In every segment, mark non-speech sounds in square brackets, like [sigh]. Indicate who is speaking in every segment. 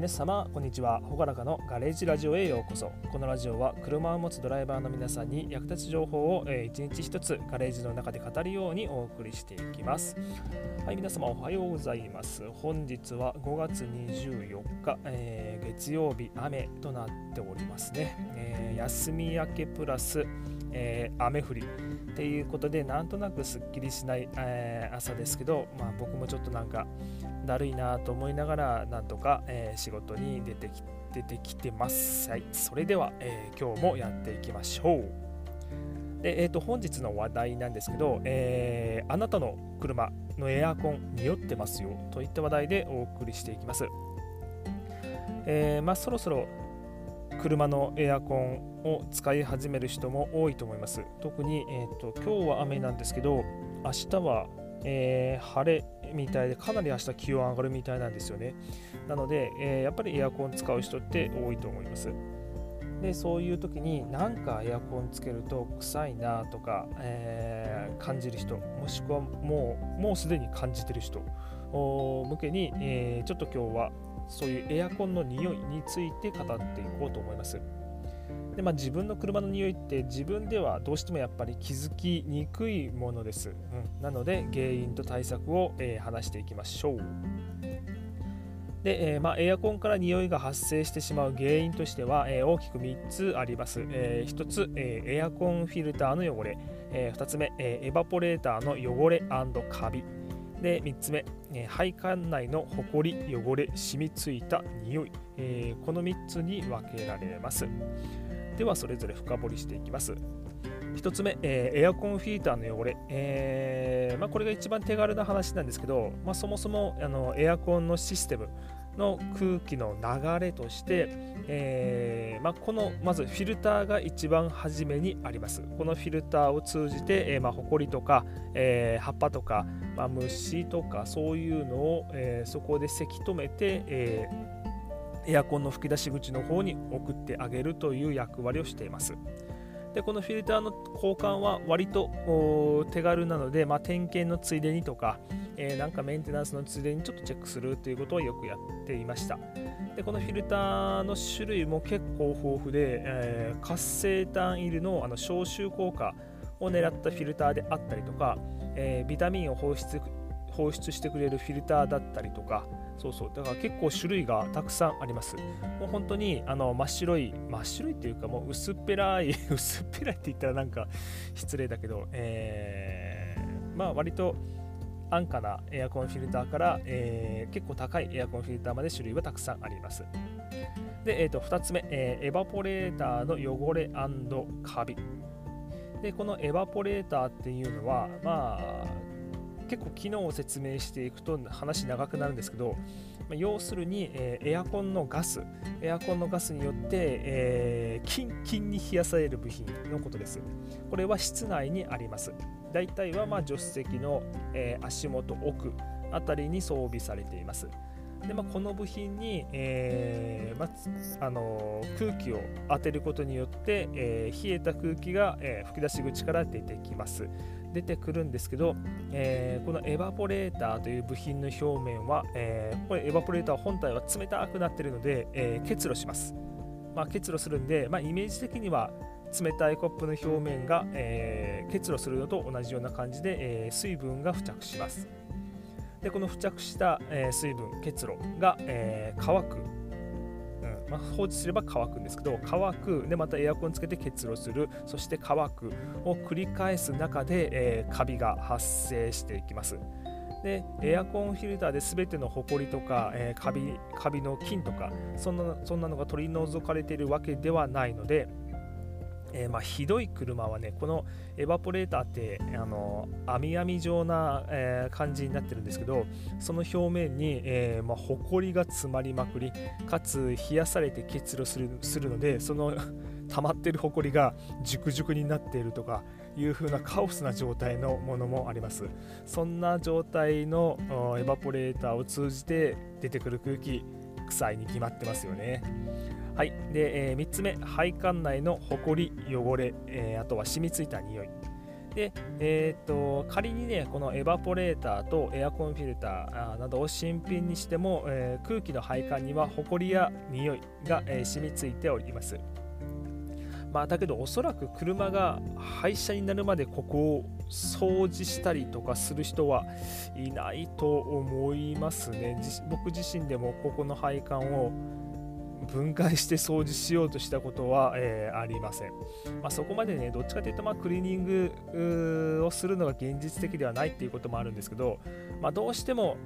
Speaker 1: 皆様こんにちは。ほがらかのガレージラジオへようこそ。このラジオは車を持つドライバーの皆さんに役立つ情報を、えー、一日一つガレージの中で語るようにお送りしていきます。はい皆様おはようございます。本日は5月24日、えー、月曜日雨となっておりますね、えー、休み明けプラスえー、雨降りっていうことでなんとなくすっきりしない、えー、朝ですけど、まあ、僕もちょっとなんかだるいなと思いながらなんとか、えー、仕事に出てき出てきてます。はい、それでは、え、今日もやっていきましょう。で、えーと、本日の話題なんですけど、え、あなたの車のエアコン匂ってますよといった話題でお送りしていきます。えー、まあ、そろそろ車のエアコンを使い始める人も多いと思います。特に、えーと今日は雨なんですけど、明日はえー、晴れみたいでかなり明日気温上がるみたいなんですよねなので、えー、やっぱりエアコン使う人って多いと思いますでそういう時になんかエアコンつけると臭いなとか、えー、感じる人もしくはもうもうすでに感じてる人向けに、えー、ちょっと今日はそういうエアコンの匂いについて語っていこうと思います。で、まあ、自分の車の匂いって自分ではどうしてもやっぱり気づきにくいものです。うん、なので原因と対策を、えー、話していきましょう。で、えー、まあ、エアコンから匂いが発生してしまう原因としては、えー、大きく3つあります。え1つ、えエアコンフィルターの汚れ、え2つ目、えエバポレーターの汚れカビ。で3つ目、え配管内のほこり、汚れ、染みついた匂い、えこの3つに分けられます。ではそれぞれ深掘りしていきます。1つ目、えー、エアコンフィーターの汚れ、えー、まあ、これが一番手軽な話なんですけど、まあ、そもそもあのエアコンのシステムの空気の流れとして、えー、まあ、このまずフィルターが一番初めにあります。このフィルターを通じて、えーまあ、ホコリとか、えー、葉っぱとか、まあ、虫とかそういうのを、えそこでせき止めて、えーエアコンの吹き出し口の方に送ってあげるという役割をしています。でこのフィルターの交換は割と手軽なので、まあ、点検のついでにとか、えー、なんかメンテナンスのついでにちょっとチェックするということをよくやっていました。でこのフィルターの種類も結構豊富で、えー、活性炭入りのあの消臭効果を狙ったフィルターであったりとか、えー、ビタミンを放出放出してくれるフィルターだったりとかそうそう。だから結構種類がたくさんあります。もう本当にあの真っ白い真っ白いっていうかもう薄っぺらい [laughs] 薄っぺらいって言ったらなんか失礼だけど、えー、まあ割と安価なエアコンフィルターから、えー、結構高いエアコンフィルターまで種類はたくさんあります。で、えー、と2つ目、えー、エバポレーターの汚れカビ。でこのエバポレーターっていうのはまあ結構機能を説明していくと話長くなるんですけど、ま、要するに、えー、エアコンのガスエアコンのガスによって、えー、キンキンに冷やされる部品のことです。これは室内にあります。大体はまあ助手席の、えー、足元奥あたりに装備されています。で、まあ、この部品に、えーまあ、あの空気を当てることによって、えー、冷えた空気が、えー、吹き出し口から出てきます出てくるんですけど、えー、このエバポレーターという部品の表面は、えー、これエバポレーター本体は冷たくなっているので、えー、結露します。まあ、結露するんで、まあ、イメージ的には冷たいコップの表面が、えー、結露するのと同じような感じで、えー、水分が付着します。でこの付着した、えー、水分結露が、えー、乾く。うんまあ、放置すれば乾くんですけど乾く。でまたエアコンつけて結露する。そして乾くを繰り返す中で、えー、カビが発生していきます。でエアコンフィルターで全てのホコリとか、えー、カビカビの菌とかそんなそんなのが取り除かれているわけではないのでえー、まあ、ひどい車はねこのエバポレーターってあの網網状な、えー、感じになってるんですけどその表面に、えーまあ、ほこりが詰まりまくりかつ冷やされて結露するするのでその溜まってるほこりが熟熟になっているとかいう風なカオスな状態のものもあります。そんな状態のエバポレーターを通じて出てくる空気臭いに決まってますよねはい、で、えー、3つ目、配管内のほこり、汚れ、えー、あとは染みついた匂い。で、えーと、仮にねこのエバポレーターとエアコンフィルターなどを新品にしても、えー、空気の配管にはホコリや匂いが、えー、染みついております。まあ、だけどおそらく車が廃車になるまでここを掃除したりとかする人はいないと思いますね。僕自身でもここの配管を分解して掃除しようとしたことは、えー、ありません、まあ、そこまでねどっちかというとまあクリーニングをするのが現実的ではないっていうこともあるんですけど、まあ、どうしても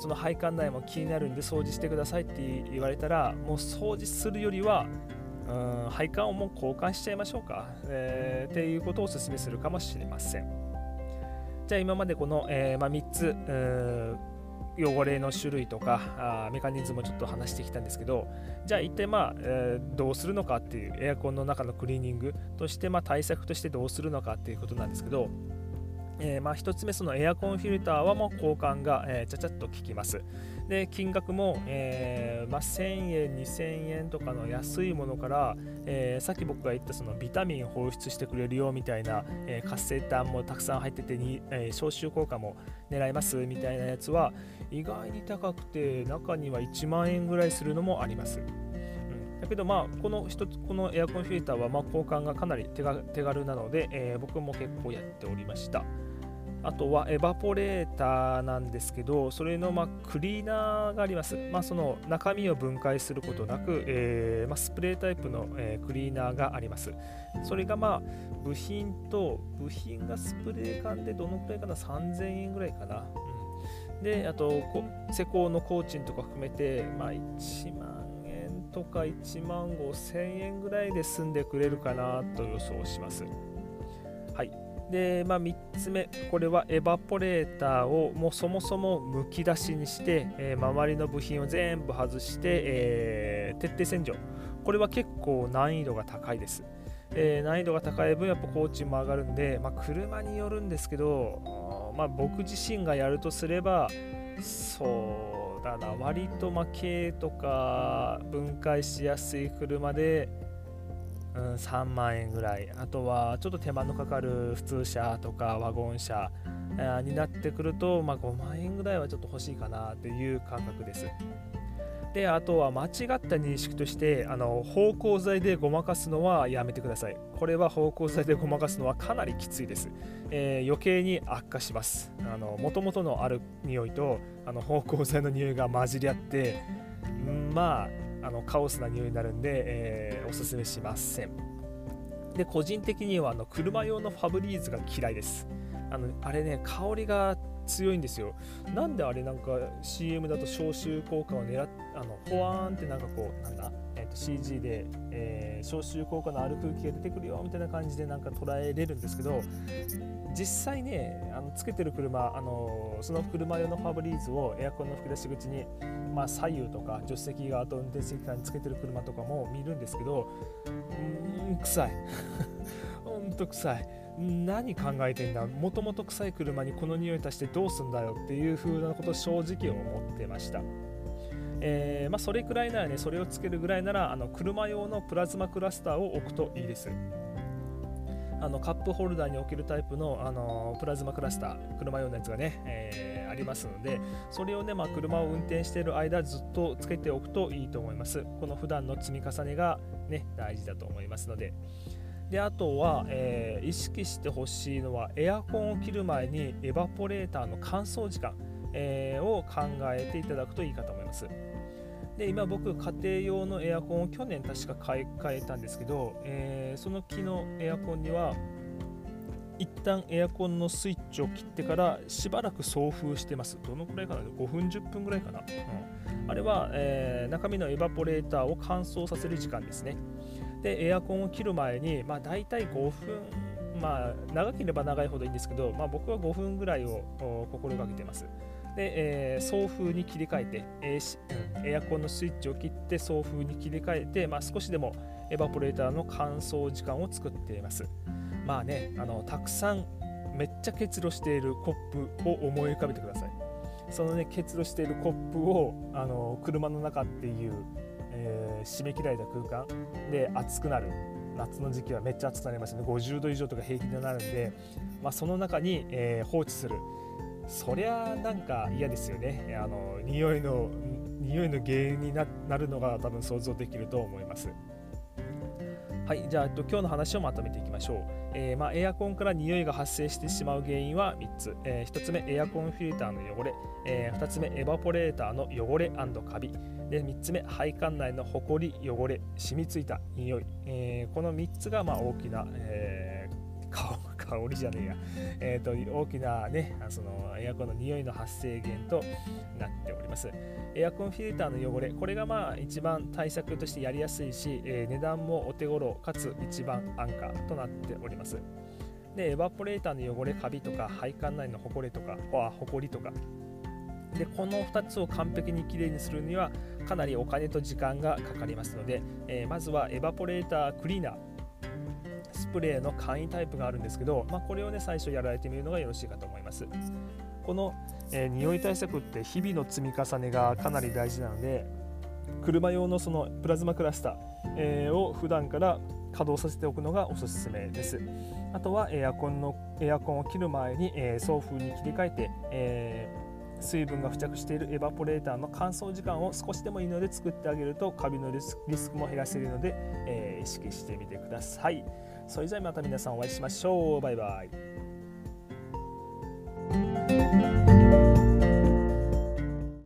Speaker 1: その配管内も気になるんで掃除してくださいって言われたらもう掃除するよりはうん配管をもう交換しちゃいましょうか、えー、っていうことをお勧めするかもしれません。じゃあ今までこの、えーまあ、3つ汚れの種類とかあメカニズムをちょっと話してきたんですけどじゃあ一体まあ、えー、どうするのかっていうエアコンの中のクリーニングとしてまあ対策としてどうするのかっていうことなんですけどえー、まあ、1つ目、そのエアコンフィルターはもう交換が、えー、ちゃちゃっと効きます。で、金額も、えー、まあ、1000円、2000円とかの安いものから、えさっき僕が言ったそのビタミン放出してくれるよみたいな、え活性炭もたくさん入っててに、え消臭効果も狙いますみたいなやつは意外に高くて中には1万円ぐらいするのもあります。だけどまあこの一つこのエアコンフィルターはま交換がかなり手軽なので、えー、僕も結構やっておりました。あとはエバポレーターなんですけど、それのまクリーナーがあります。まあ、その中身を分解することなく、えー、まスプレータイプの、え、クリーナーがあります。それがまあ部品と、部品がスプレー缶でどのくらいかな、3000円ぐらいかな。うん、で、あと施工の工賃とか含めて、まあ、1万とか1万5000円ぐらいで済んでくれるかなと予想します。はい。で、まあ、3つ目、これはエバポレーターをもうそもそもむき出しにして、えー、周りの部品を全部外して、えー、徹底洗浄。これは結構難易度が高いです。えー、難易度が高い分、やっぱ工賃も上がるんで、まあ、車によるんですけど、まあ、僕自身がやるとすれば、そうだ、割とま軽とか分解しやすい車で、うん、3万円ぐらい。あとはちょっと手間のかかる普通車とかワゴン車になってくると、まあ、5万円ぐらいはちょっと欲しいかなという感覚です。であとは間違った認識としてあの芳香剤でごまかすのはやめてください。これは芳香剤でごまかすのはかなりきついです、えー、余計に悪化します。もともとのある匂いとあの芳香剤の匂いが混じり合ってまああのカオスな匂いになるんで、えー、おすすめしません。で個人的にはあの車用のファブリーズが嫌いです。あのあれね香りが強いんですよ。なんであれなんか CM だと消臭効果を狙っあのホワーンってなんかこうなんだ、えー、と CG で、えー、消臭効果のある空気が出てくるよみたいな感じでなんか捉えれるんですけど実際ねあのつけてる車あのその車用のファブリーズをエアコンの吹き出し口に、まあ、左右とか助手席側と運転席側につけてる車とかも見るんですけどうん臭い。[laughs] ほんと臭い。何考えてんだ？もともと臭い車にこの匂い足してどうすんだよっていう風なことを正直思ってました。えー、まあ、それくらいならね、それをつけるぐらいなら、あの車用のプラズマクラスターを置くといいです。あのカップホルダーに置けるタイプのあのプラズマクラスター、車用のやつがね、えー、ありますので、それをね、まあ、車を運転している間、ずっとつけておくといいと思います。この普段の積み重ねが、ね、大事だと思いますので。であとは、えー、意識してほしいのはエアコンを切る前にエバポレーターの乾燥時間、えー、を考えていただくといいかと思います。で今僕家庭用のエアコンを去年確か買い替えたんですけど、えー、その木のエアコンには一旦エアコンのスイッチを切ってからしばらく送風してます。どのくらいかな？5分10分ぐらいかな、うん、あれは、えー、中身のエバポレーターを乾燥させる時間ですね。でエアコンを切る前に、まあ、大体5分まあ長ければ長いほどいいんですけど、まあ、僕は5分ぐらいを心がけてますで、えー、送風に切り替えて、え、エアコンのスイッチを切って送風に切り替えて、まあ、少しでもエバポレーターの乾燥時間を作っています。まあね、あのたくさんめっちゃ結露しているコップを思い浮かべてください。そのね、結露しているコップをあの車の中っていう、えー、締め切られた空間で熱くなる。夏の時期はめっちゃ暑くなりますので50度以上とか平均になるんで、まあ、その中に、えー、放置するそりゃなんか嫌ですよねあの匂いの匂いの原因になるのが多分想像できると思います。はい、じゃあ、今日の話をまとめていきましょう。えー、まあ、エアコンから匂いが発生してしまう原因は3つ。えー、1つ目、エアコンフィルターの汚れ。え、2つ目、エバポレーターの汚れカビ。で3つ目、配管内のホコリ、汚れ、染みついた匂い。えこの3つがま大きな、えー、[laughs] 香りじゃねえや、えーと、大きな、ね、そのエアコンの匂いの発生源となっております。エアコンフィルターの汚れ、これがまあ一番対策としてやりやすいし、えー、値段もお手頃かつ一番安価となっております。で、エバポレーターの汚れ、カビとか、配管内のホコリとか、ホコリとか、でこの2つを完璧にきれいにするにはかなりお金と時間がかかりますので、えー、まずはエバポレータークリーナースプレーの簡易タイプがあるんですけど、まあ、これをね最初やられてみるのがよろしいかと思います。この、えー、匂い対策って日々の積み重ねがかなり大事なので車用のそのプラズマクラスター、えー、を普段から稼働させておくのがおすすめです。あとはエアコンのエアコンを切る前に、えー、送風に切り替えて、えー水分が付着しているエバポレーターの乾燥時間を少しでもいいので作ってあげるとカビのリスクも減らせるので、えー、意識してみてください。それじゃあまた皆さんお会いしましょう。バイバイ。